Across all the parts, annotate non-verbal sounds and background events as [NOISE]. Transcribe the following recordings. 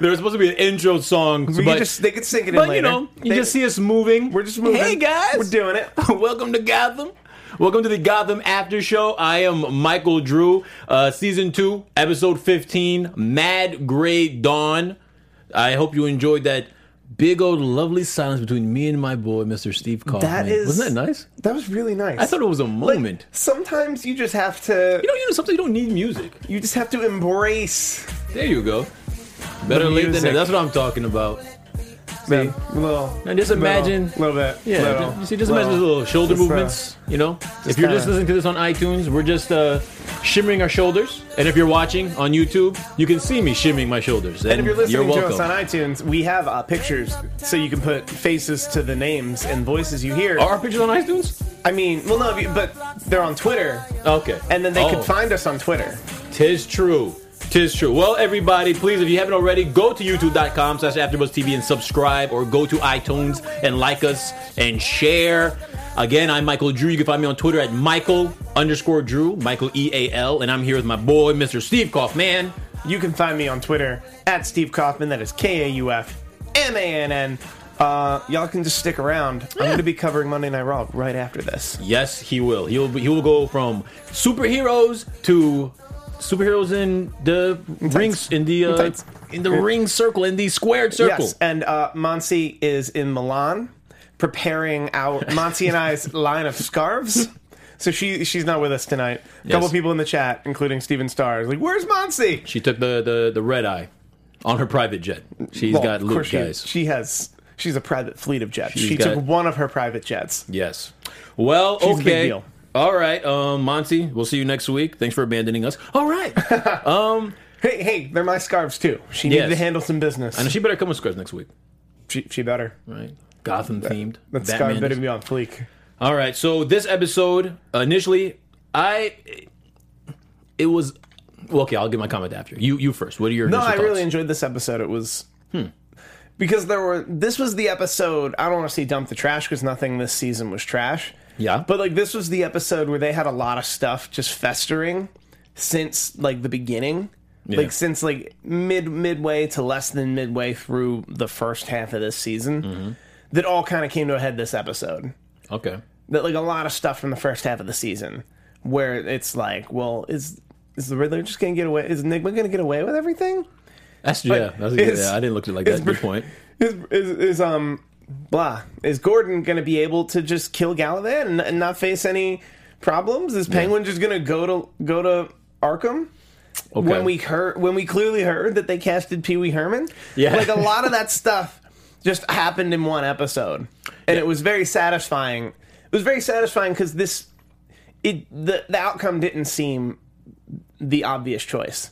there was supposed to be an intro song, We but, can just they could sink it in but you know, you They- just see us moving. we're just moving. Hey guys, we're doing it. [LAUGHS] Welcome to Gotham. Welcome to the Gotham After Show. I am Micheal Drew, uh, season two, episode fifteen, Mad Gray Dawn. I hope you enjoyed that big old lovely silence between me and my boy, Mr. Steve Kaufmann. That is- wasn't that nice? That was really nice. I thought it was a Like, moment. sometimes you just have to. you know, you know, sometimes you don't need music. You just have to embrace. There you go. Better The late than never. That's what I'm talking about. Man, little. And just imagine- little, little bit. Yeah, little, you see, just imagine those little shoulder Just, uh, movements. You know, if you're just kinda- listening to this on iTunes, we're just uh, shimmering our shoulders. And if you're watching on YouTube, you can see me shimming my shoulders. And, And if you're listening to welcome. us on iTunes, we have uh, pictures so you can put faces to the names and voices you hear. Are our pictures on iTunes? I mean, well, no, but they're on Twitter, Okay. and then they oh, could find us on Twitter. Tis true. Tis true. Well, everybody, please, if you haven't already, go to youtube.com slash AfterBuzzTV and subscribe, or go to iTunes and like us and share. Again, I'm Micheal Drew. You can find me on Twitter at Michael underscore Drew, Michael E A L, and I'm here with my boy, Mr. Steve Kaufmann. You can find me on Twitter at Steve Kaufmann. That is K A U F M A N N. Uh, y'all can just stick around. I'm going to be covering Monday Night Raw right after this. Yes, he will. He'll he will go from superheroes to superheroes in the rings in the uh, in the ring circle in the squared circle. Yes, and uh, Monsi is in Milan preparing our [LAUGHS] Monsi and I's line of scarves. So she she's not with us tonight. A couple people in the chat, including Steven Stars, like, "Where's Monsi?" She took the, the the red eye on her private jet. She's Well, got course she, guys. she has. She's a private fleet of jets. She's she got- took one of her private jets. yes. Well, She's a big okay. All right, um, Monty. We'll see you next week. Thanks for abandoning us. All right. [LAUGHS] um, Hey, hey, they're my scarves too. She needed Yes. to handle some business. and she better come with scarves next week. she, she better. Right. Gotham themed. That scarf better be on fleek. All right. So this episode, uh, initially, I it was well, okay. I'll give my comment after you. You first. What are your No, initial I thoughts? really enjoyed this episode. It was Hmm. because there were. This was the episode. I don't want to say dump the trash because nothing this season was trash. Yeah. but like this was the episode where they had a lot of stuff just festering since like the beginning. Yeah. Like since like mid midway to less than midway through the first half of this season, Mm-hmm. that all kind of came to a head this episode. okay. That like a lot of stuff from the first half of the season, where it's like, well, is is the Riddler just gonna get away? Is Enigma gonna get away with everything? That's yeah. That's a good, yeah. I didn't look at it like that. Good point. is, is, is um blah is Gordon going to be able to just kill Galavan and, and not face any problems? Is Penguin just going to go to go to Arkham? Okay. When we heard when we clearly heard that they casted Pee Wee Herman, Yeah. like a lot of [LAUGHS] that stuff just happened in one episode, and it was very satisfying. It was very satisfying because this it the the outcome didn't seem the obvious choice.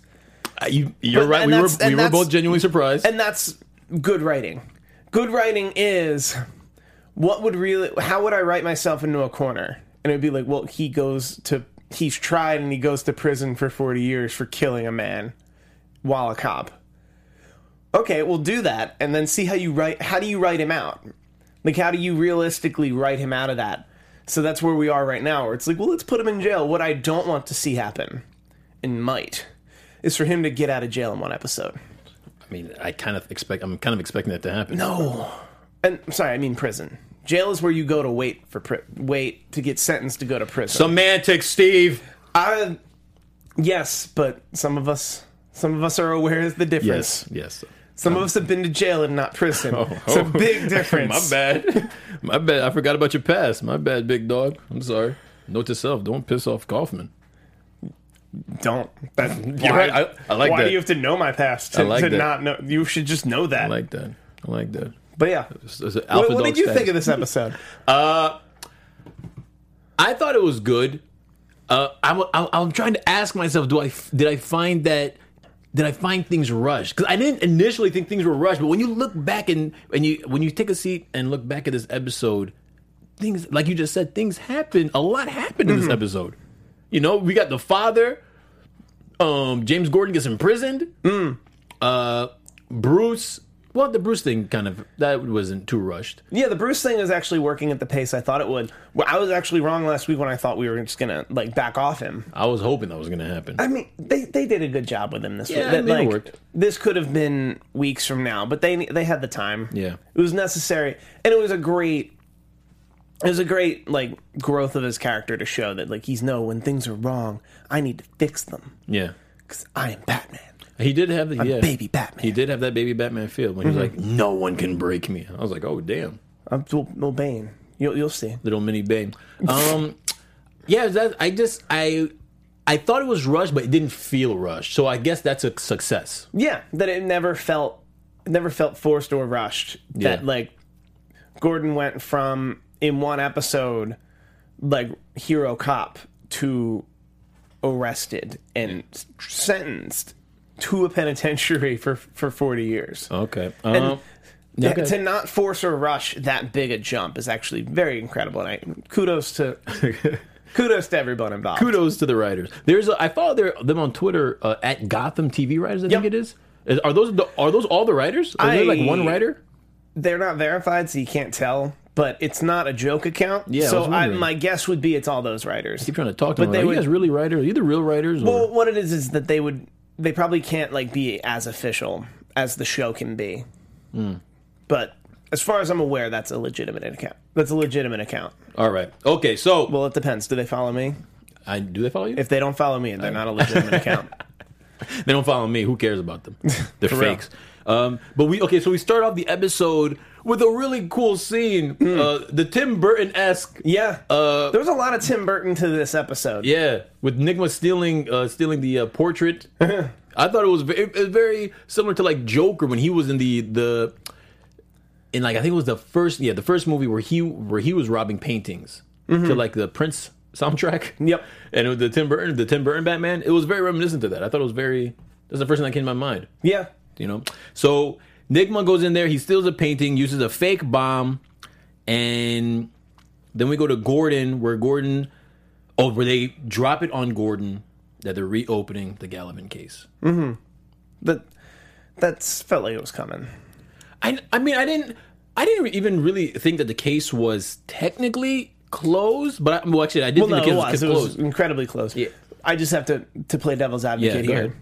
Uh, you, you're But- right. We were we were both genuinely surprised. and that's good writing. Good writing is what would really how would I write myself into a corner? And it'd be like, well, he goes to he's tried and he goes to prison for 40 years for killing a man while a cop. okay, we'll do that, and then see how you write. How do you write him out? Like, how do you realistically write him out of that? So that's where we are right now, where it's like, well, let's put him in jail. What I don't want to see happen, and might, is for him to get out of jail in one episode. I mean, I kind of expect. I'm kind of expecting that to happen. No, and sorry, I mean prison. Jail is where you go to wait for pri- wait to get sentenced to go to prison. Semantics, Steve. I, yes, but some of us, some of us are aware of the difference. Yes, yes. Some of um, us have been to jail and not prison. [LAUGHS] Oh, it's a oh. big [LAUGHS] difference. My bad. My bad. I forgot about your past. My bad, big dog. I'm sorry. Note to self: Don't piss off Kaufmann. Don't. That, [LAUGHS] You're why, right. I- I like why that. do you have to know my past to, I like to that. not know? You should just know that. I like that. I like that. but yeah, It's- it's an what, alpha what dog did you status. think of this episode? [LAUGHS] I thought it was good. Uh, I'm, I'm I'm trying to ask myself, do I did I find that did I find things rushed? Because I didn't initially think things were rushed, but when you look back and when you when you take a seat and look back at this episode, things like you just said, things happened. A lot happened in Mm-hmm. this episode. You know, we got the father. Um, James Gordon gets imprisoned. Mm. Uh, Bruce. Well, the Bruce thing kind of that wasn't too rushed. yeah, the Bruce thing is actually working at the pace I thought it would. Well, I was actually wrong last week when I thought we were just gonna like back off him. I was hoping that was going to happen. I mean, they, they did a good job with him this Yeah, week. I That, mean, it worked. This could have been weeks from now, but they they had the time. Yeah. it was necessary, and it was a great. It was a great like growth of his character to show that like he's no when things are wrong, I need to fix them yeah. because I am Batman. He did have the yeah, baby Batman. He did have that baby Batman feel when he was like, "No one can break me." I was like, "Oh damn, I'm Bill Bane. You'll you'll see. little mini Bane." Um, yeah, that I just I I thought it was rushed, but it didn't feel rushed. So I guess that's a success. Yeah, that it never felt never felt forced or rushed. That Yeah. like Gordon went from in one episode like hero cop to arrested and sentenced to a penitentiary for for 40 years. Okay. And Um, okay. to not force or rush that big a jump is actually very incredible and I kudos to [LAUGHS] kudos to everyone involved. kudos to the writers. There's a, I follow their, them on Twitter uh, at Gotham TV writers. I think it is. Is- Are those the, are those all the writers? Are there like one writer? they're not verified, so you can't tell. But it's not a joke account. Yeah, So was I, my guess would be it's all those writers. keep trying to talk to But them. they Like, would- you guys really writers? Are you the real writers? Or? Well, what it is is that they would they probably can't like be as official as the show can be. Hmm. But as far as I'm aware, that's a legitimate account. That's a legitimate account. all right. Okay. So Well, it depends. Do they follow me? I do they follow you? If they don't follow me, and they're not a legitimate account. [LAUGHS] They don't follow me. Who cares about them? [LAUGHS] They're real. fakes. Um, but we okay. So we start off the episode with a really cool scene. Uh, the Tim Burton esque. Yeah. Uh, there was a lot of Tim Burton to this episode. Yeah, with Nygma stealing uh, stealing the uh, portrait. [LAUGHS] I thought it was very, it was very similar to like Joker when he was in the the in like I think it was the first yeah the first movie where he where he was robbing paintings to like the Prince soundtrack. Yep. And it was the Tim Burton the Tim Burton Batman. It was very reminiscent to that. I thought it was very. That's the first thing that came to my mind. Yeah. You know, so Nygma goes in there. He steals a painting, uses a fake bomb, and then we go to Gordon, where Gordon, oh, where they drop it on Gordon that they're reopening the Galavan case. Mm-hmm. But that's felt like it was coming. I, I mean, I didn't, I didn't even really think that the case was technically closed, but I, well, actually, I did Well, think no, the it case was. was, It was closed. incredibly close. Yeah. I just have to to play devil's advocate go here. ahead.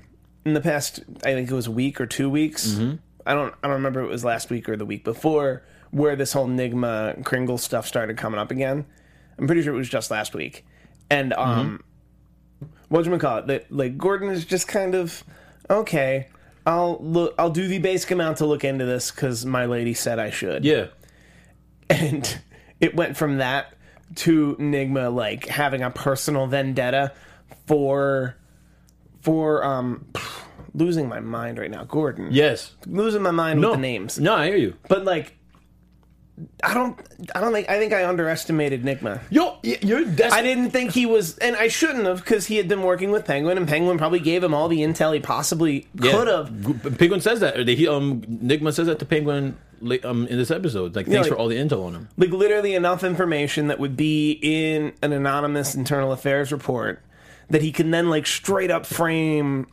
In the past, I think it was a week or two weeks. Mm-hmm. I don't I don't remember if it was last week or the week before where this whole Nygma Kringle stuff started coming up again. I'm pretty sure it was just last week. And um, Mm-hmm. what do you call it? That like Gordon is just kind of okay. I'll look. I'll do the basic amount to look into this because my lady said I should Yeah, and [LAUGHS] it went from that to Nygma like having a personal vendetta for for um [SIGHS] losing my mind right now, Gordon. yes. Losing my mind No with the names. No, I hear you. But like I don't I don't think I think I underestimated Nygma. Yo, you're. That's, I didn't think he was and I shouldn't have because he had been working with Penguin and Penguin probably gave him all the intel he possibly Yeah. could have. Penguin says that. Or he, um, Nygma says that to Penguin um, in this episode. Like, thanks like- for all the intel on him. like literally enough information that would be in an anonymous internal affairs report that he can then like straight up frame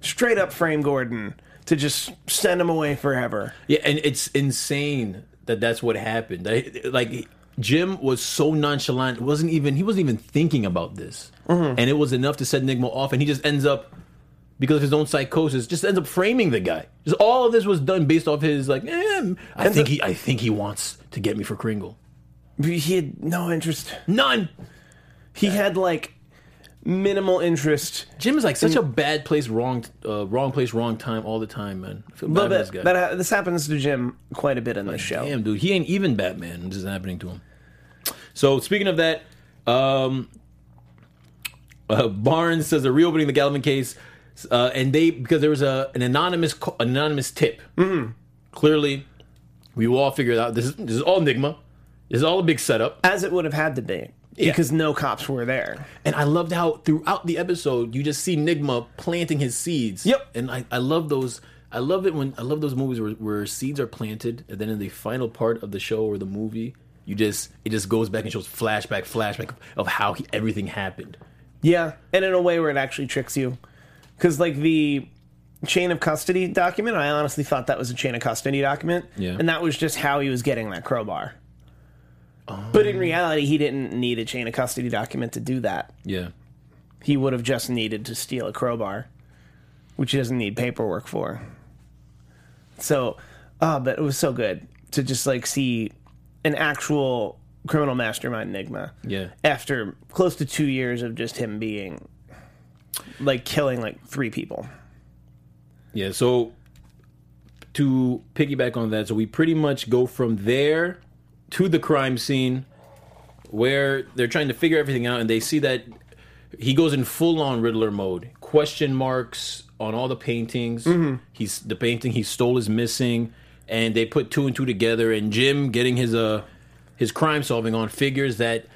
straight up frame Gordon to just send him away forever. Yeah, and it's insane that that's what happened. Like Jim was so nonchalant, wasn't even he wasn't even thinking about this, Mm-hmm. and it was enough to set Nygma off, and he just ends up because of his own psychosis, just ends up framing the guy. Just all of this was done based off his like, eh, I think the- he I think he wants to get me for Kringle. He had no interest. None. He had like minimal interest. Jim is like such a bad place, wrong, uh, wrong place, wrong time all the time, man. I feel bad for this guy. That ha- this happens to Jim quite a bit in this show. Damn, dude, he ain't even Batman. This is happening to him. So speaking of that, um, uh, Barnes says they're reopening the Galavan case, uh, and they because there was a an anonymous co- anonymous tip. Mm-hmm. Clearly, we will all figure it out. This is this is all Enigma. This is all a big setup. As it would have had to be. Because no cops were there. And I loved how throughout the episode you just see Nygma planting his seeds. Yep. And I, I love those. I love it when I love those movies where, where seeds are planted, and then in the final part of the show or the movie, you just it just goes back and shows flashback, flashback of how he, everything happened. Yeah. And in a way where it actually tricks you. Because, like, the chain of custody document, I honestly thought that was a chain of custody document. Yeah. And that was just how he was getting that crowbar. But in reality, he didn't need a chain of custody document to do that. Yeah. He would have just needed to steal a crowbar, which he doesn't need paperwork for. So, oh, but it was so good to just like see an actual criminal mastermind Enigma. Yeah. After close to two years of just him being like killing like three people. Yeah, so to piggyback on that, so we pretty much go from there to the crime scene where they're trying to figure everything out and they see that he goes in full on Riddler mode. Question marks on all the paintings. He's the painting he stole is missing and they put two and two together and Jim getting his uh his crime solving on figures that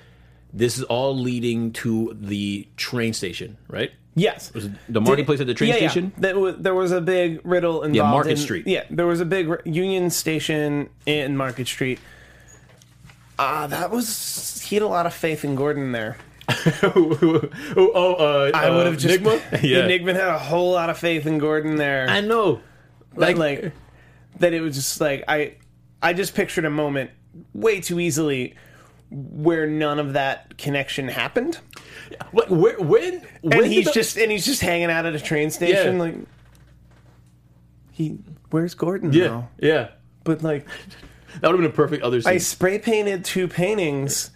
this is all leading to the train station, right? Yes. The Marty Did- place at the train yeah, yeah. station? There was, there was a big riddle involved. Yeah, Market in- Street. Yeah, there was a big Union Station in Market Street. Ah, that was he had a lot of faith in Gordon there. [LAUGHS] oh, oh, uh, I would have just Enigma. [LAUGHS] yeah, Enigma had a whole lot of faith in Gordon there. I know. like, like that it was just like I I just pictured a moment way too easily where none of that connection happened. Like, where, when, when And he's the- just and he's just hanging out at a train station Yeah. like he where's Gordon yeah, now? yeah. But like That would have been a perfect other scene. I spray painted two paintings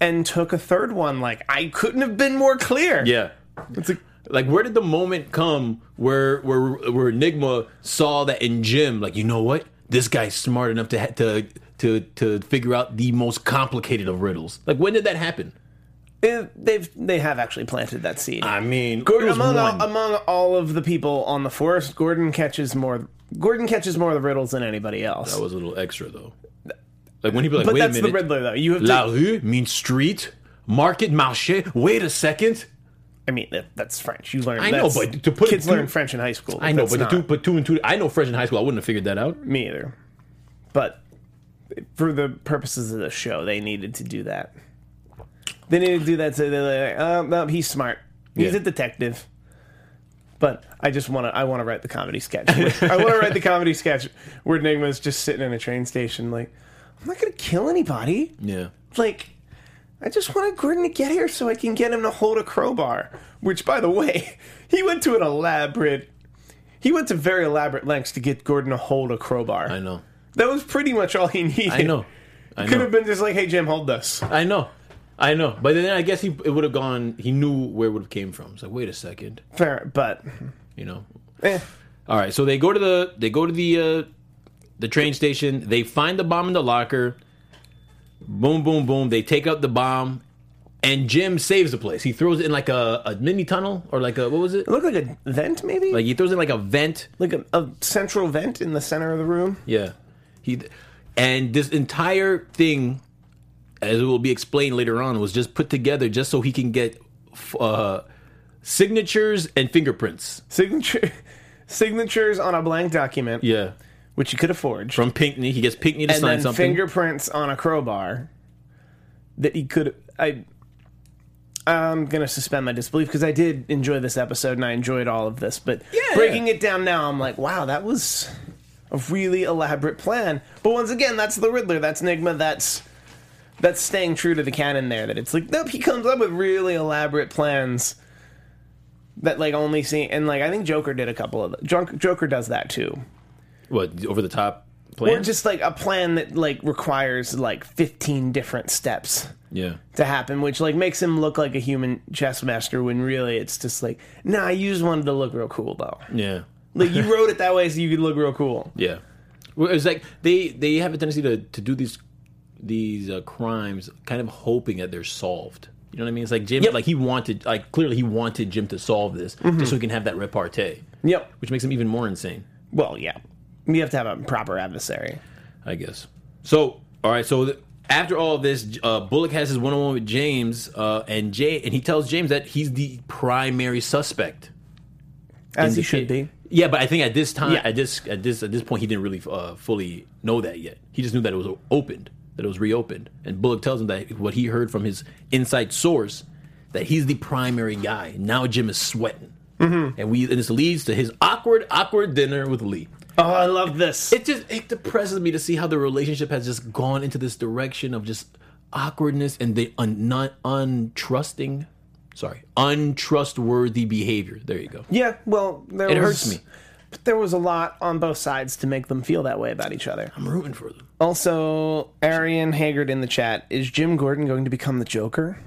and took a third one. Like I couldn't have been more clear. yeah, It's like like where did the moment come where where where Enigma saw that in Jim? Like, you know what? This guy's smart enough to ha- to to to figure out the most complicated of riddles. Like, when did that happen? it, they've they have actually planted that seed. I mean, Gordon, among all, among all of the people on the forest, Gordon catches more. Gordon catches more of the riddles than anybody else. that was a little extra though. Like when he be like, but wait a that's the minute, Riddler, though. You have to. La rue means street, market, marché. Wait a second. I mean, that, that's French. You learn. I know, but to put kids two- learn French in high school. I know, but not to two, put two and two. I know French in high school. I wouldn't have figured that out. me either. But for the purposes of the show, they needed to do that. They needed to do that. So they're like, uh, oh, no, he's smart. He's Yeah. a detective. But I just want to. I want to write the comedy sketch. [LAUGHS] I want to write the comedy sketch where Enigma's just sitting in a train station, like, I'm not going to kill anybody. Yeah. like I just wanted Gordon to get here so I can get him to hold a crowbar. Which, by the way, [LAUGHS] he went to an elaborate. He went to very elaborate lengths to get Gordon to hold a crowbar. I know. That was pretty much all he needed. I know. I Could know. have been just like, "Hey Jim, hold this." I know. I know. But then I guess he it would have gone. He knew where it would have came from. It's like, wait a second. Fair, but You know. eh, All right. So they go to the they go to the uh, the train station. They find the bomb in the locker. Boom, boom, boom. They take out the bomb, and Jim saves the place. He throws it in like a, a mini tunnel or like a what was it? it looked like a vent, maybe Like he throws in like a vent. like a, a central vent in the center of the room. Yeah. He and this entire thing, as it will be explained later on, was just put together just so he can get uh, signatures and fingerprints. Signature [LAUGHS] signatures on a blank document, Yeah. which he could have forged, From Pinkney, he gets Pinkney to and sign something. fingerprints on a crowbar that he could. I I'm gonna suspend my disbelief because I did enjoy this episode and I enjoyed all of this. But Yeah. breaking it down now, I'm like, wow, that was a really elaborate plan. But once again, that's the Riddler. That's Enigma. That's that's staying true to the canon there. That it's like, nope, he comes up with really elaborate plans that like only see and like I think Joker did a couple of the, Joker does that too. What over the top plan? Or just like a plan that like requires like 15 different steps yeah. to happen, which like makes him look like a human chess master when really it's just like, nah, you just wanted to look real cool though. Yeah. Like you [LAUGHS] wrote it that way so you could look real cool. Yeah. Well, it's like they they have a tendency to to do these these uh, crimes kind of hoping that they're solved. You know what I mean? It's like Jim, Yep. Mm-hmm. like he wanted, like clearly he wanted Jim to solve this just so he can have that repartee, Yep. which makes him even more insane, Well, yeah. You have to have a proper adversary. I guess. So, all right. So th- after all of this, uh, Bullock has his one on one with James, uh, and Jay, and he tells James that he's the primary suspect. As he should be. Yeah, but I think at this time, Yeah. at this at this at this point, he didn't really uh, fully know that yet. He just knew that it was opened, that it was reopened, and Bullock tells him that what he heard from his inside source that he's the primary guy. Now Jim is sweating, mm-hmm. and we and this leads to his awkward, awkward dinner with Lee. Oh, I love this. It just it depresses me to see how the relationship has just gone into this direction of just awkwardness and the un, not untrusting, sorry, untrustworthy behavior. There you go. yeah, well, there It was, hurts me. But there was a lot on both sides to make them feel that way about each other. I'm rooting for them. Also, Arian Haggard in the chat is Jim Gordon going to become the Joker?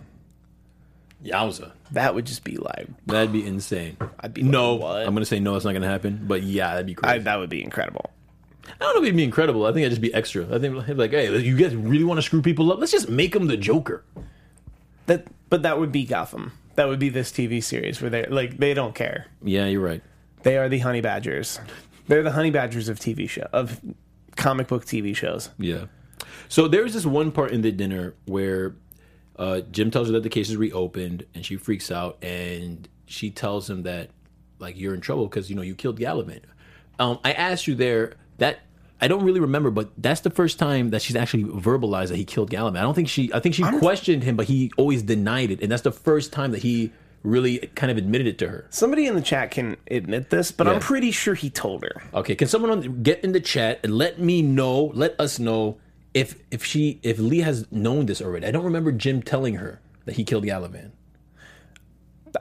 Yowza. That would just be like, That'd be insane. I'd be like, no. what? I'm gonna say no. It's not gonna happen. But yeah, that'd be crazy. I, that would be incredible. I don't know if it'd be incredible. I think it'd just be extra. I think it'd be like, hey, you guys really want to screw people up? Let's just make them the Joker. That, but that would be Gotham. That would be this TV series where they like they don't care. Yeah, you're right. They are the honey badgers. They're the honey badgers of TV show of comic book TV shows. Yeah. So there was this one part in the dinner where uh, Jim tells her that the case is reopened, and she freaks out, and she tells him that like you're in trouble because you know you killed Galavan. Um, I asked you there that I don't really remember, but that's the first time that she's actually verbalized that he killed Galavan. I don't think she. I think she questioned him, but he always denied it, and that's the first time that he really kind of admitted it to her. Somebody in the chat can admit this, but Yeah. I'm pretty sure he told her. Okay, can someone get in the chat and let me know, let us know if if she if Lee has known this already. I don't remember Jim telling her that he killed Galavan.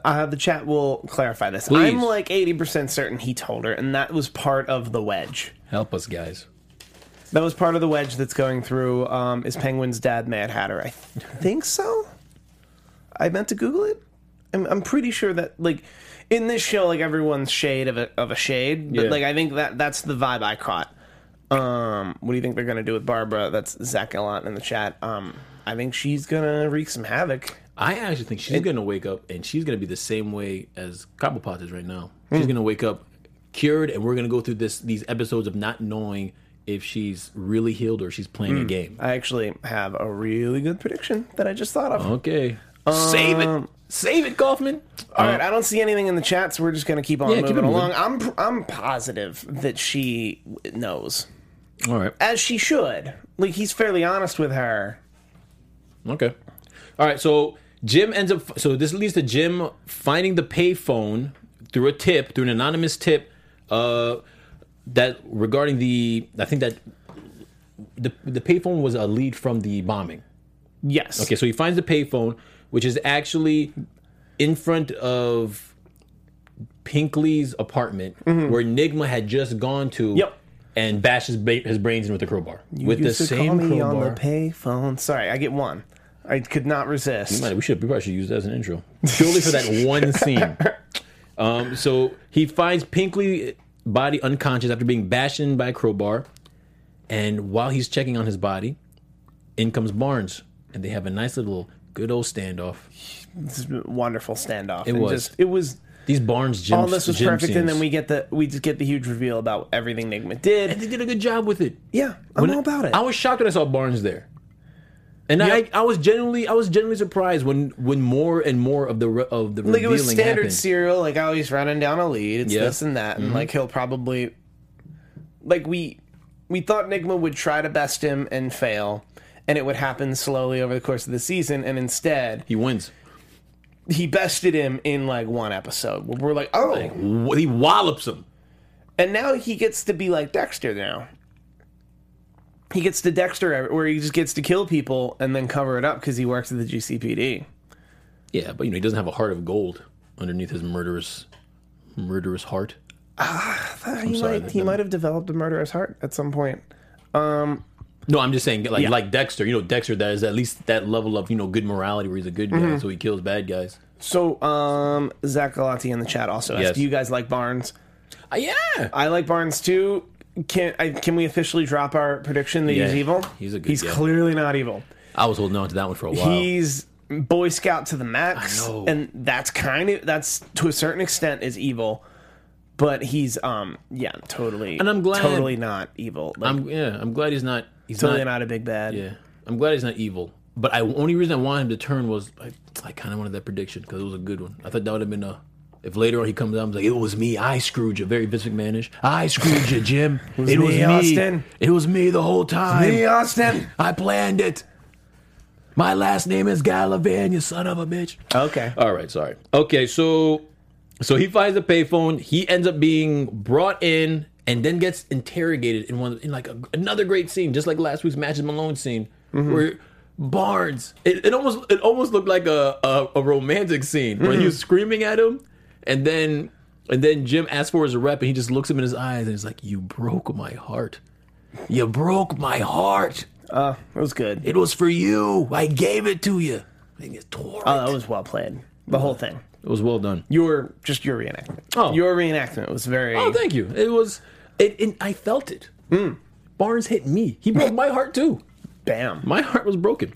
Uh, the chat will clarify this. Please. I'm like 80% certain he told her, and that was part of the wedge. Help us, guys. That was part of the wedge that's going through. Um, is Penguin's dad Mad Hatter? I th- think so. I meant to Google it. I'm, I'm pretty sure that like in this show, like everyone's shade of a of a shade, but Yeah. like I think that that's the vibe I caught. Um, what do you think they're gonna do with Barbara? That's Zach Gallant in the chat. Um, I think she's gonna wreak some havoc. I actually think she's gonna wake up and she's gonna be the same way as Cobblepot is right now. She's gonna wake up cured, and we're gonna go through this these episodes of not knowing if she's really healed or she's playing a game. I actually have a really good prediction that I just thought of. Okay, save it, save it, Kaufman. All right, I don't see anything in the chat, so we're just gonna keep on Yeah, keep moving it along. I'm I'm positive that she knows, All right. as she should. Like he's fairly honest with her. Okay. All right. So Jim ends up. So this leads to Jim finding the payphone through a tip, through an anonymous tip, uh, that regarding the. I think that the the payphone was a lead from the bombing. Yes. Okay. So he finds the payphone, which is actually in front of Pinkney's apartment, where Nygma had just gone to. Mm-hmm. Yep. And bashed his, ba- his brains in with a crowbar. You with the used to same call me crowbar. on the payphone. Sorry, I get one. I could not resist. Might- We should we probably should use that as an intro purely for that [LAUGHS] one scene. Um, so he finds Pinkney body unconscious after being bashed in by a crowbar, and while he's checking on his body, in comes Barnes, and they have a nice little good old standoff. This is a wonderful standoff. It And was. Just, it was. These Barnes gym, All this was perfect, and then we get the we just get the huge reveal about everything Nygma did. and they did a good job with it. yeah, I'm When all about it. I was shocked when I saw Barnes there. And Yep. I, I was genuinely, I was genuinely surprised when, when more and more of the re- of the like it was standard happened. serial like oh he's running down a lead it's. Mm-hmm. this and that and like he'll probably like we we thought Nygma would try to best him and fail and it would happen slowly over the course of the season and instead He wins. he bested him in like one episode. We're like, oh, Wh- He wallops him. and now he gets to be like Dexter now. He gets to Dexter where he just gets to kill people and then cover it up because he works at the GCPD. Yeah, but you know he doesn't have a heart of gold underneath his murderous, murderous heart. Ah he sorry, might, he that- might have developed a murderous heart at some point. No, I'm just saying, like Yeah. like Dexter. You know, Dexter. That is at least that level of you know good morality where he's a good guy, Mm-hmm. so he kills bad guys. So, um, Zach Galati in the chat also asked, Yes. "Do you guys like Barnes?" Uh, yeah, I like Barnes too. Can I, can we officially drop our prediction that Yeah, he's evil? he's a good He's guy. clearly not evil. I was holding on to that one for a while. He's Boy Scout to the max, and that's kind of that's to a certain extent is evil. But he's um yeah totally And I'm glad- totally not evil. Like, I'm yeah, I'm glad he's not. He's totally not, not, a big bad. Yeah, I'm glad he's not evil. But I only reason I wanted him to turn was I, I kind of wanted that prediction because it was a good one. I thought that would have been a. If later on he comes out and is like, it was me, I screwed you, very Vince McMahonish. I screwed you, Jim. [LAUGHS] it was, me, me, Austin. It was me the whole time. Me, Austin. I planned it. My last name is Galavan, you son of a bitch. Okay. All right, sorry. Okay, so so he finds a payphone. He ends up being brought in and then gets interrogated in one in like a, another great scene, just like last week's Matches Malone scene, where Barnes. It, it almost it almost looked like a a, a romantic scene when he was screaming at him, and then and then Jim asks for his rep, and he just looks him in his eyes and he's like, "You broke my heart. You broke my heart. Uh, it was good. It was for you. I gave it to you." I think it's tore oh, it. that was well played. The whole thing. It was well done. Your just your reenactment. Oh. your reenactment was very. Oh, thank you. It was. It. it I felt it. Barnes hit me. He broke my heart too. bam. My heart was broken.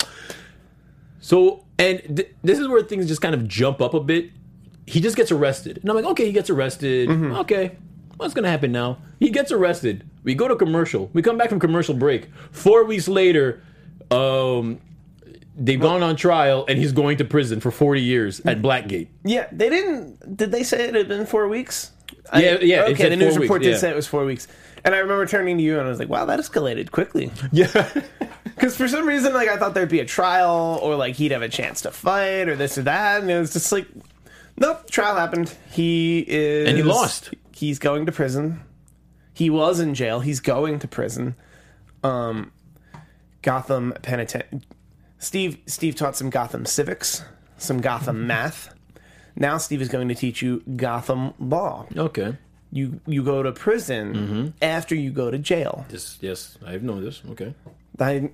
So, and th- this is where things just kind of jump up a bit. He just gets arrested, and I'm like, okay, he gets arrested. Okay, what's gonna happen now? He gets arrested. We go to commercial. We come back from commercial break. Four weeks later, um, they've gone on trial, and he's going to prison for 40 years at Blackgate. Yeah, they didn't. Did they say it had been four weeks? Yeah, yeah, Okay, the news report weeks, did yeah. say it was four weeks, and I remember turning to you and I was like, "Wow, that escalated quickly." Yeah. [LAUGHS] Because for some reason, like I thought there'd be a trial, or like he'd have a chance to fight, or this or that, and it was just like, nope. Trial happened. He is, And he lost. He's going to prison. He was in jail. He's going to prison. Um, Gotham Penitent. Steve Steve taught some Gotham civics, some Gotham math. Now Steve is going to teach you Gotham law. okay. You you go to prison Mm-hmm. after you go to jail. This, yes, I know this. Okay. I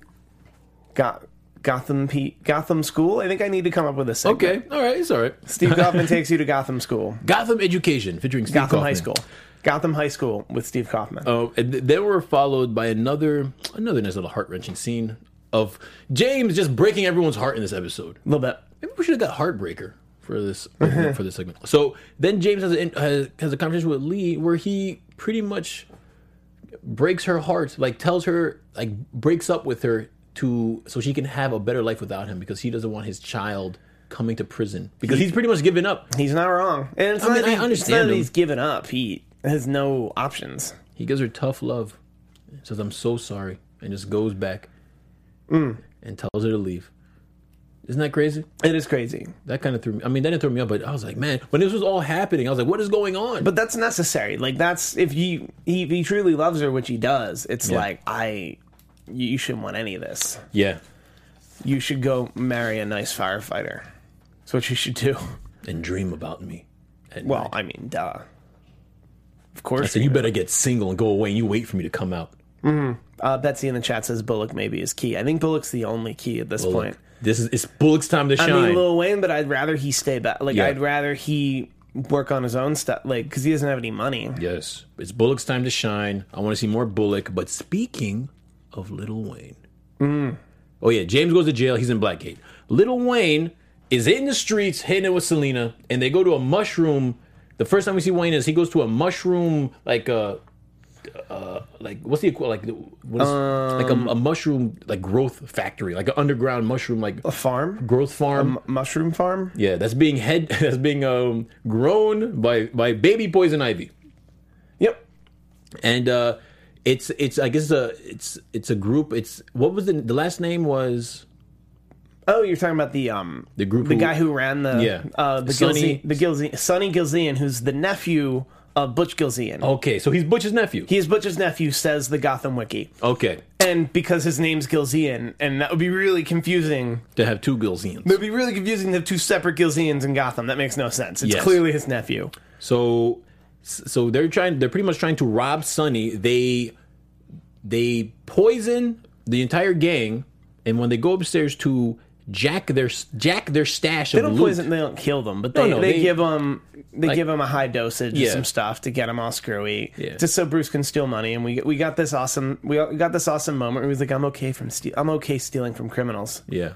got Gotham P, Gotham School. I think I need to come up with a segment. Okay. All right. It's all right. Steve [LAUGHS] Kaufmann takes you to Gotham School. Gotham Education featuring Steve Gotham High School. Gotham High School with Steve Kaufmann. Oh, and they were followed by another another nice little heart wrenching scene of James just breaking everyone's heart in this episode. a little bit. Maybe we should have got Heartbreaker for this [LAUGHS] for this segment. So then James has a, has, has a conversation with Lee where he pretty much breaks her heart, like tells her, like breaks up with her to so she can have a better life without him because he doesn't want his child coming to prison because he's pretty much given up. He's not wrong. And it's I not mean, I understand It's not that he's given up. He has no options. He gives her tough love, says I'm so sorry, and just goes back Mm. and tells her to leave. Isn't that crazy? It is crazy. That kind of threw me. I mean, that didn't throw me up, but I was like, man, when this was all happening, I was like, what is going on? But that's necessary. Like that's if you he, he truly loves her, which he does. It's Yeah. like I, you, shouldn't want any of this. yeah, You should go marry a nice firefighter. That's what you should do. and dream about me. Well, night. I mean, duh. Of course. I said, you better get single and go away, and you wait for me to come out. Uh, Betsy in the chat says Bullock maybe is key. I think Bullock's the only key at this Bullock. point. This is it's Bullock's time to shine. I mean, Lil Wayne, but I'd rather he stay back. Like, Yeah. I'd rather he work on his own stuff. Like, because he doesn't have any money. yes, it's Bullock's time to shine. I want to see more Bullock. But speaking of Little Wayne, mm. oh yeah, James goes to jail. He's in Blackgate. Little Wayne is in the streets hitting it with Selina, and they go to a mushroom. The first time we see Wayne is he goes to a mushroom like a. Uh, like what's the like what is like a, a mushroom like growth factory like an underground mushroom like A farm, growth farm M- mushroom farm. Yeah, that's being head [LAUGHS] that's being um, grown by by baby poison ivy, Yep. and uh, it's it's I guess a it's it's a group. It's what was the the last name was Oh, you're talking about the um The group the who- guy who ran the Yeah. uh, the Sonny- Gilze- the Gilze- Sonny Gilzean, who's the nephew of Butch Gilzean. Okay, so he's Butch's nephew. He is Butch's nephew, says the Gotham Wiki, okay, and because his name's Gilzean, and that would be really confusing. to have two Gilzeans. It would be really confusing to have two separate Gilzeans in Gotham. That makes no sense. It's Yes. clearly his nephew. So, so they're trying. They're pretty much trying to rob Sonny. They they poison the entire gang, and when they go upstairs to jack their jack their stash They of don't loot, poison. They don't kill them, but they, no, they, they- give them they like- give them a high dosage Yeah. of some stuff to get them all screwy, Yeah. just so Bruce can steal money. And we we got this awesome we got this awesome moment where he's like, "I'm okay from steal. I'm okay stealing from criminals." Yeah.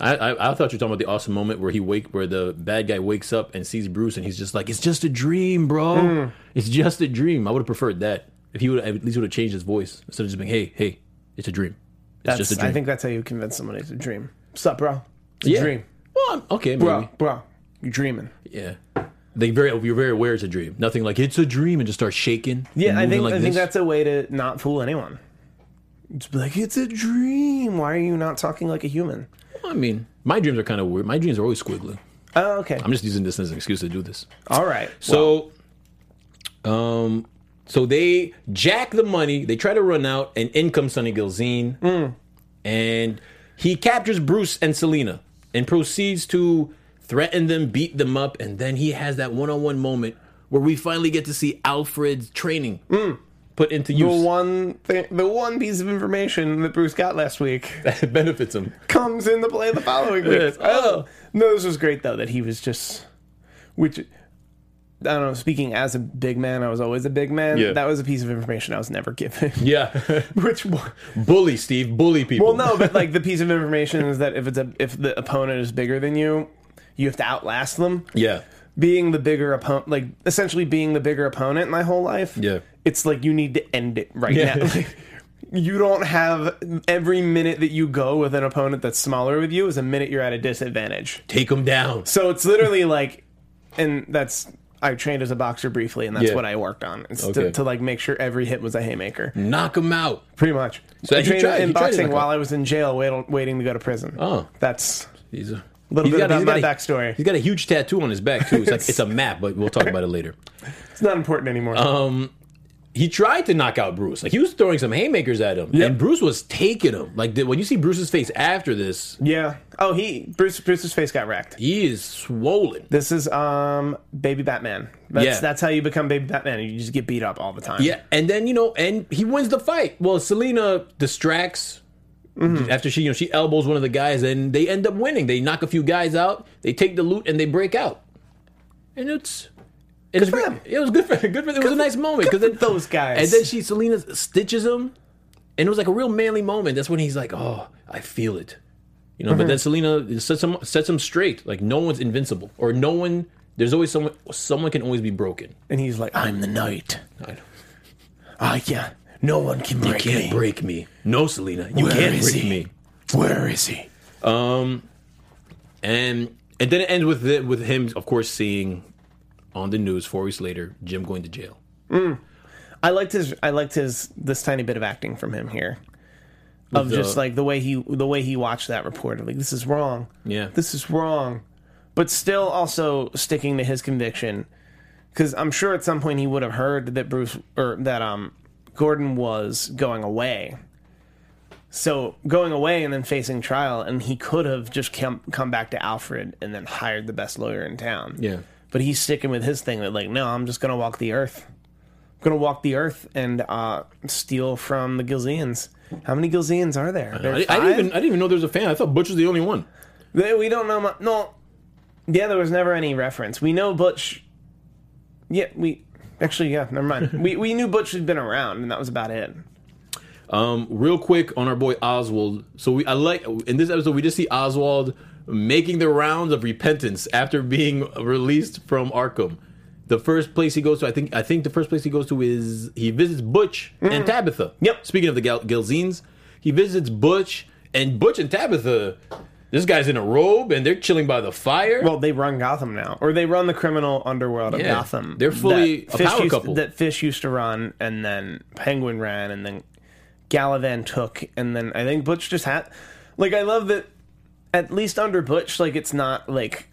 I, I, I thought you were talking about the awesome moment where he wake where the bad guy wakes up and sees Bruce and he's just like it's just a dream, bro. Hmm. It's just a dream. I would have preferred that if he would at least would have changed his voice instead of just being hey hey it's a dream. It's That's just a dream. I think that's how you convince somebody it's a dream. Sup, bro? It's a dream, Well, I'm- okay, maybe. bro. Bro, you're dreaming. Yeah. They very you're very aware it's a dream. Nothing like it's a dream and just start shaking. Yeah, I think like I think that's a way to not fool anyone. Just be like, it's a dream. Why are you not talking like a human? I mean, my dreams are kind of weird. My dreams are always squiggly. Oh, okay. I'm just using this as an excuse to do this. All right. So, um, so they jack the money. They try to run out, and in comes Sonny Gilzean, and he captures Bruce and Selina, and proceeds to threaten them, beat them up, and then he has that one-on-one moment where we finally get to see Alfred's training hmm. put into use. the one thing, the one piece of information that Bruce got last week [LAUGHS] that benefits him. comes into play the following [LAUGHS] week. Yes. Oh, no, this was great though that he was just, which I don't know. Speaking as a big man, I was always a big man. Yeah. That was a piece of information I was never given. [LAUGHS] Yeah, [LAUGHS] which bully Steve, bully people. Well, no, but like the piece of information is that if it's a if the opponent is bigger than you, you have to outlast them. yeah, Being the bigger opponent, like essentially being the bigger opponent my whole life. Yeah. it's like you need to end it right Yeah. now. Like, [LAUGHS] you don't have every minute that you go with an opponent that's smaller with you is a minute you're at a disadvantage. take him down. So it's literally like, and that's I trained as a boxer briefly, and that's Yeah. what I worked on. It's Okay. to, to like make sure every hit was a haymaker. Knock him out. Pretty much. So I he trained tried- in he tried to boxing knock while I was in jail, wait, waiting to go to prison. Oh. that's He's a Little bit about my backstory. He's got a huge tattoo on his back too. It's like it's a [LAUGHS] map, but we'll talk about it later. it's not important anymore. Um, He tried to knock out Bruce. Like he was throwing some haymakers at him, Yep. and Bruce was taking him. Like the, when you see Bruce's face after this, yeah. Oh, he Bruce Bruce's face got wrecked. he is swollen. This is um Baby Batman. That's Yeah. that's how you become Baby Batman. You just get beat up all the time. Yeah, and then you know, and he wins the fight. Well, Selina distracts Mm-hmm. after she, you know, she elbows one of the guys, and they end up winning. They knock a few guys out. They take the loot and they break out. And it's. It, was, for great. them. it was good for [LAUGHS] good for it was a nice moment because for those guys. and then she Selina stitches him, and it was like a real manly moment. That's when he's like, "Oh, I feel it," you know. But Mm-hmm. then Selina sets him sets him straight. Like no one's invincible, or no one. There's always someone. Someone can always be broken. and he's like, I'm the knight. I know. I can't. No one can break You can't me. break me. No, Selina. You Where can't is break he? me. Where is he? Um, and and then it ends with it, with him, of course, seeing on the news four weeks later Jim going to jail. I liked his. I liked his this tiny bit of acting from him here, of the- just like the way he the way he watched that report. Like this is wrong. Yeah. this is wrong, but still also sticking to his conviction. Because I'm sure at some point he would have heard that Bruce or that um Gordon was going away. So going away and then facing trial, and he could have just come come back to Alfred and then hired the best lawyer in town. Yeah. But he's sticking with his thing that like, no, I'm just gonna walk the earth. I'm gonna walk the earth and uh, steal from the Gilzeans. How many Gilzeans are there? I, I didn't even I didn't even know there was a fan. I thought Butch was the only one. They- we don't know. Mu- no, yeah, there was never any reference. We know Butch. Yeah, we actually yeah. Never mind. [LAUGHS] we we knew Butch had been around, and that was about it. Um, real quick on our boy Oswald. So we I like in this episode we just see Oswald making the rounds of repentance after being released from Arkham. The first place he goes to, I think, I think the first place he goes to is he visits Butch and mm-hmm. Tabitha. Yep. Speaking of the Gal- Gilzeans, he visits Butch and Butch and Tabitha. This guy's in a robe and they're chilling by the fire. Well, they run Gotham now, or they run the criminal underworld of Yeah. Gotham. They're fully that a Fish power used- couple. That Fish used to run, and then Penguin ran, and then Galavan took, and then I think Butch just had. Like, I love that at least under Butch, like it's not like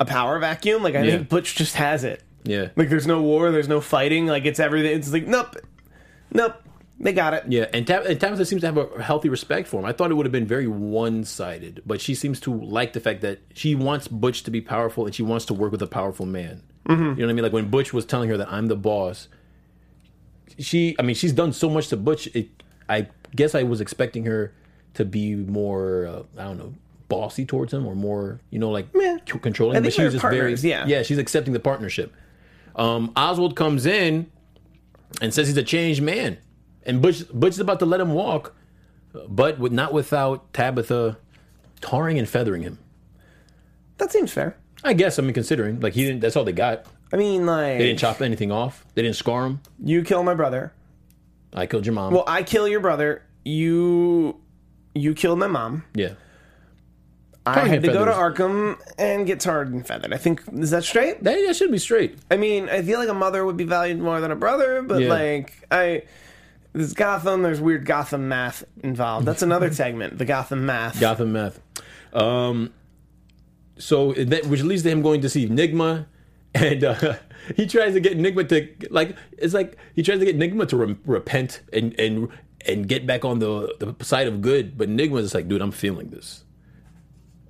a power vacuum. Like I Yeah. think Butch just has it. Yeah. Like there's no war, there's no fighting. Like it's everything. It's like nope, nope. They got it. Yeah, and, Tab- and Tabitha seems to have a healthy respect for him. I thought it would have been very one sided, but she seems to like the fact that she wants Butch to be powerful and she wants to work with a powerful man. Mm-hmm. You know what I mean? Like when Butch was telling her that I'm the boss, she, I mean, she's done so much to Butch. It, I guess I was expecting her to be more, uh, I don't know, bossy towards him or more, you know, like Yeah. controlling. But she's just partners, very, yeah. yeah, she's accepting the partnership. Um, Oswald comes in and says he's a changed man, and Butch Butch is about to let him walk, but with, not without Tabitha tarring and feathering him. That seems fair. I guess I mean considering like he didn't. That's all they got. I mean, like They didn't chop anything off. They didn't scar him. you kill my brother. I killed your mom. Well, I kill your brother. You you killed my mom. yeah, I had to go to. Arkham and get tarred and feathered. I think is that straight? that, that should be straight. I mean, I feel like a mother would be valued more than a brother, but Yeah. like I there's Gotham, there's weird Gotham math involved. That's another [LAUGHS] segment, the Gotham math. Gotham meth. Um, so that which leads to him going to see Nygma, [LAUGHS] and uh, [LAUGHS] he tries to get Nygma to like it's like he tries to get Nygma to re- repent and and and get back on the the side of good, but Nygma's like, dude, I'm feeling this.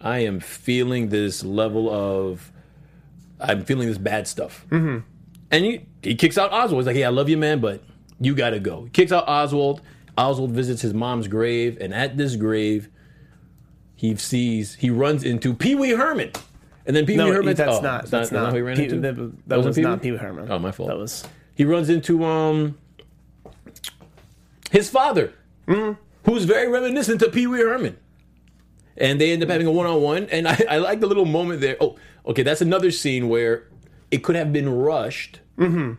I am feeling this level of I'm feeling this bad stuff. Mm-hmm. And he he kicks out Oswald. He's like, hey, I love you, man, but you gotta go. He kicks out Oswald. Oswald visits his mom's grave, and at this grave, he sees he runs into Pee Wee Herman, and then Pee Wee No, Herman. that's oh, not. That's not, not. who he ran Pee- into. That, that wasn't was Pee-wee? not Pee Wee Herman. Oh, my fault. That was He runs into um his father, who's very reminiscent to Pee Wee Herman, and they end up having a one on one. And I, I like the little moment there. Oh, okay, that's another scene where it could have been rushed, mm-hmm.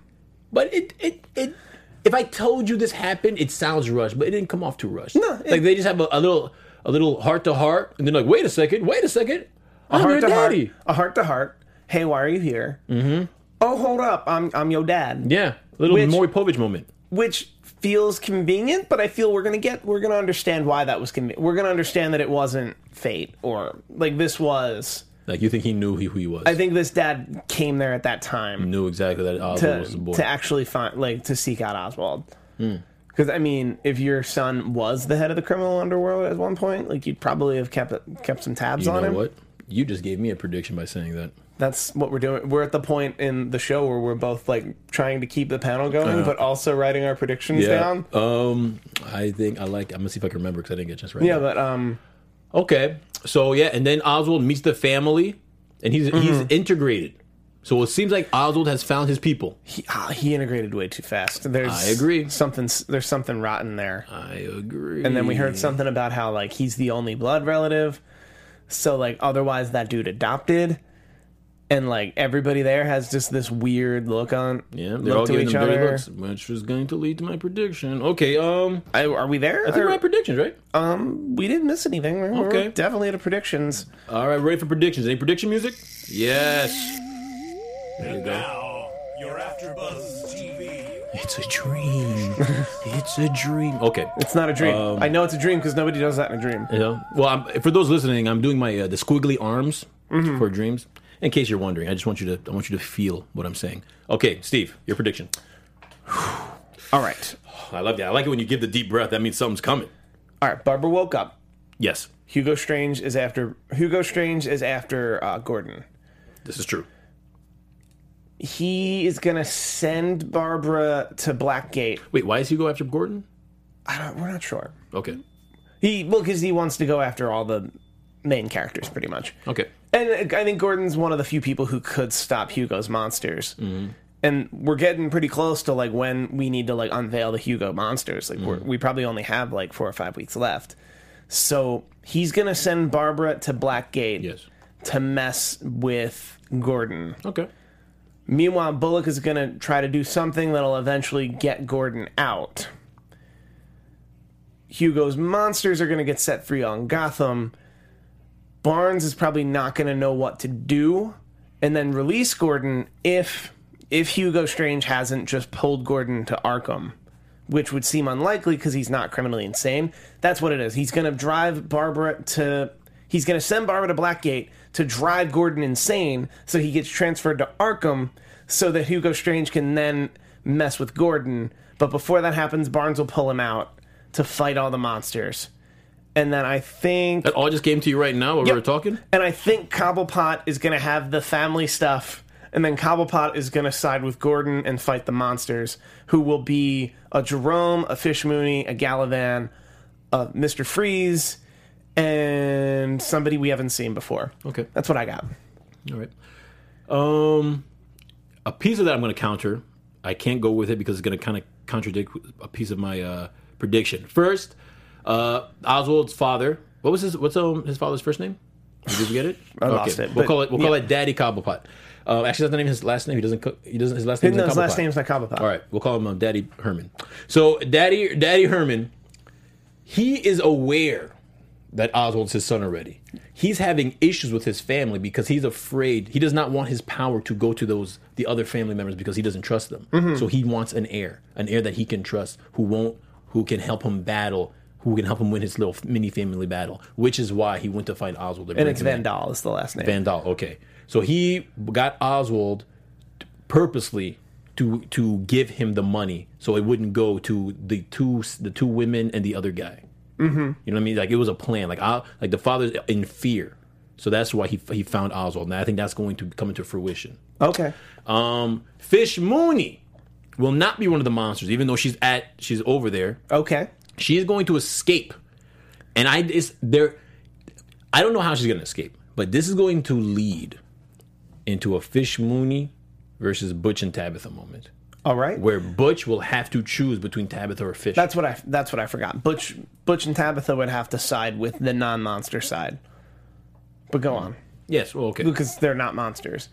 but it it it. If I told you this happened, it sounds rushed, but it didn't come off too rushed. No, it- like they just have a, a little a little heart to heart, and they're like, "Wait a second, wait a second, a I'm your heart to daddy." heart. A heart to heart. Hey, why are you here? Mm-hmm. Oh, hold up. I'm I'm your dad. Yeah, a little Which- Maury Povich moment. Which feels convenient, but I feel we're gonna get we're gonna understand why that was convenient. We're gonna understand that it wasn't fate or like this was. Like you think he knew who he was? I think this dad came there at that time knew exactly that Oswald was the to boy. to actually find like to seek out Oswald. Hmm. Because I mean, if your son was the head of the criminal underworld at one point, like you'd probably have kept kept some tabs you on know him. what? You just gave me a prediction by saying that. That's what we're doing. We're at the point in the show where we're both like trying to keep the panel going, but also writing our predictions down. Um, I think I like. I'm gonna see if I can remember because I didn't get chance right. Yeah, but um, Okay. So yeah, and then Oswald meets the family, and he's he's Mm-hmm. integrated. So it seems like Oswald has found his people. he, ah, he integrated way too fast. There's I agree. Something there's something rotten there. I agree. And then we heard something about how like he's the only blood relative, so like otherwise that dude adopted, and like everybody there has just this weird look on. Yeah, they're look all to giving each them dirty other. looks, which was going to lead to my prediction. Okay. Um, I, are we there? I think Or- we're at predictions, right? um, we didn't miss anything. We're, we're Okay. definitely at a predictions. All right, ready for predictions? Any prediction music? Yes. There you go. Now, you're AfterBuzz TV. It's a dream. [LAUGHS] it's a dream. Okay. It's not a dream. Um, I know it's a dream because nobody does that in a dream. Yeah. Well, I'm, for those listening, I'm doing my uh, the squiggly arms for dreams. In case you're wondering, I just want you to I want you to feel what I'm saying. Okay, Steve, your prediction. [SIGHS] All right, [SIGHS] I love that. I like it when you give the deep breath. That means something's coming. all right. Barbara woke up. Yes, Hugo Strange is after Hugo Strange is after uh, Gordon. this is true. He is gonna send Barbara to Blackgate. Wait, why is he go after Gordon? I don't. We're not sure. Okay. He well because he wants to go after all the main characters pretty much. Okay. And uh, I think Gordon's one of the few people who could stop Hugo's monsters. Mm-hmm. And we're getting pretty close to like when we need to like unveil the Hugo monsters. Like we're, mm-hmm. we probably only have like four or five weeks left. So he's gonna send Barbara to Blackgate Yes. to mess with Gordon. Okay. Meanwhile, Bullock is going to try to do something that'll eventually get Gordon out. Hugo's monsters are going to get set free on Gotham. Barnes is probably not going to know what to do and then release Gordon if if Hugo Strange hasn't just pulled Gordon to Arkham, which would seem unlikely because he's not criminally insane. That's what it is. He's going to drive Barbara to He's going to send Barbara to Blackgate to drive Gordon insane so he gets transferred to Arkham so that Hugo Strange can then mess with Gordon. But before that happens, Barnes will pull him out to fight all the monsters. And then I think That all just came to you right now while we were talking? and I think Cobblepot is going to have the family stuff, and then Cobblepot is going to side with Gordon and fight the monsters, who will be a Jerome, a Fish Mooney, a Galavan, a Mr. Freeze, and somebody we haven't seen before. Okay. That's what I got. All right. Um, a piece of that I'm going to counter. I can't go with it because it's going to kind of contradict a piece of my uh, prediction. First, uh, Oswald's father. What was his? What's um, his father's first name? Did you get it? [LAUGHS] I lost it, We'll call it. We'll call yeah. it Daddy Cobblepot. Uh, actually, that's not even his last name. He doesn't. He doesn't. His last name. No, is his last name's not Cobblepot. All right, we'll call him um, Daddy Herman. So, Daddy, Daddy Herman, he is aware that Oswald's his son already. He's having issues with his family because he's afraid. He does not want his power to go to those the other family members because he doesn't trust them. Mm-hmm. So he wants an heir, an heir that he can trust, who won't, who can help him battle, who can help him win his little mini family battle. Which is why he went to find Oswald. And it's Van Dahl is the last name. Van Dahl. Okay, so he got Oswald purposely to to give him the money so it wouldn't go to the two the two women and the other guy. Mm-hmm. You know what I mean? Like it was a plan. Like I, like the father's in fear, so that's why he he found Oswald. And I think that's going to come into fruition. Okay. Um, Fish Mooney will not be one of the monsters, even though she's at she's over there Okay. she is going to escape and i is there i don't know how she's going to escape but this is going to lead into a fish mooney versus butch and tabitha moment All right. where butch will have to choose between tabitha or fish That's what I. That's what I forgot. Butch, Butch, and Tabitha would have to side with the non-monster side. But go on. yes well, okay because they're not monsters.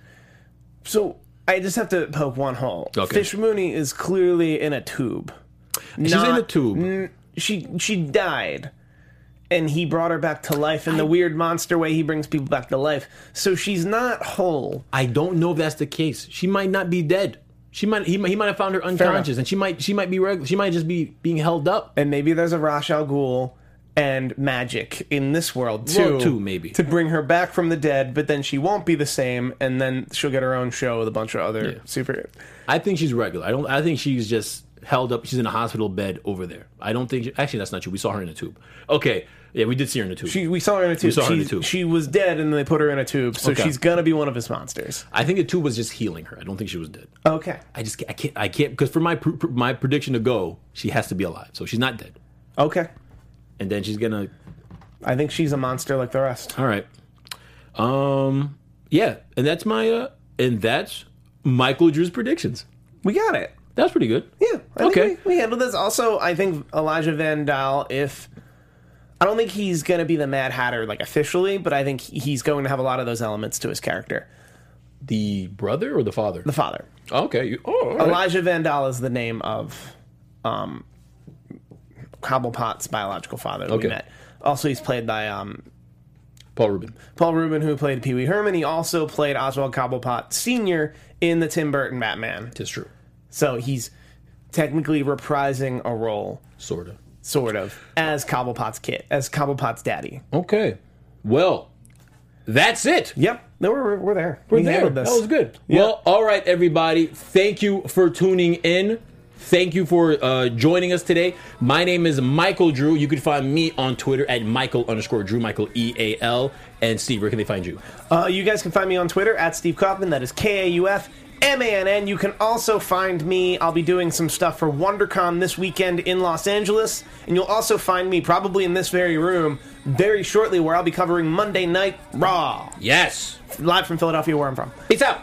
So I just have to poke one hole. Okay. Fish Mooney is clearly in a tube. she's in a tube N- she she died, and he brought her back to life in the weird monster way he brings people back to life. So she's not whole. i don't know if that's the case she might not be dead she might he, he might have found her unconscious and she might she might be regular she might just be being held up And maybe there's a Ra's al Ghul and magic in this world too. Well, too, maybe. to bring her back from the dead. But then she won't be the same, and then she'll get her own show with a bunch of other Yeah. super. I think she's regular. I don't. I think she's just held up. She's in a hospital bed over there. I don't think. She, actually, that's not true. We saw her in a tube. Okay. Yeah, we did see her in a tube. She, we saw her in a tube. We saw her in a tube. She was dead, and then they put her in a tube. So Okay. she's gonna be one of his monsters. I think the tube was just healing her. I don't think she was dead. Okay. I just I can't I can't because for my pr- pr- my prediction to go, she has to be alive. So she's not dead. Okay. And then she's gonna. I think she's a monster like the rest. All right. Um. Yeah, and that's my uh, and that's Micheal Drew's predictions. We got it. That's pretty good. Yeah. I Okay. We, we handled this. Also, I think Elijah Van Dahl, if I don't think he's going to be the Mad Hatter like officially, but I think he's going to have a lot of those elements to his character. The brother or the father? The father. okay. You, oh, right. Elijah Van Dahl is the name of um, Cobblepot's biological father that Okay. we met. Also, he's played by um, Paul Reubens. Paul Reubens, who played Pee Wee Herman. He also played Oswald Cobblepot Sr. in the Tim Burton Batman. It's true. So he's technically reprising a role, Sorta. sort of, as Cobblepot's kid, as Cobblepot's daddy. Okay. Well, that's it. Yep, no, we're, we're there. We're we there. That was good. Well, all right, everybody. Thank you for tuning in. Thank you for uh, joining us today. My name is Micheal Drew. You can find me on Twitter at Micheal underscore Drew, Micheal E A L. And Steve, where can they find you? Uh, you guys can find me on Twitter at Steve Kaufmann. That is K A U F M A N N. You can also find me. I'll be doing some stuff for WonderCon this weekend in Los Angeles, and you'll also find me probably in this very room very shortly, where I'll be covering Monday Night Raw Yes. live from Philadelphia, where I'm from. Peace out.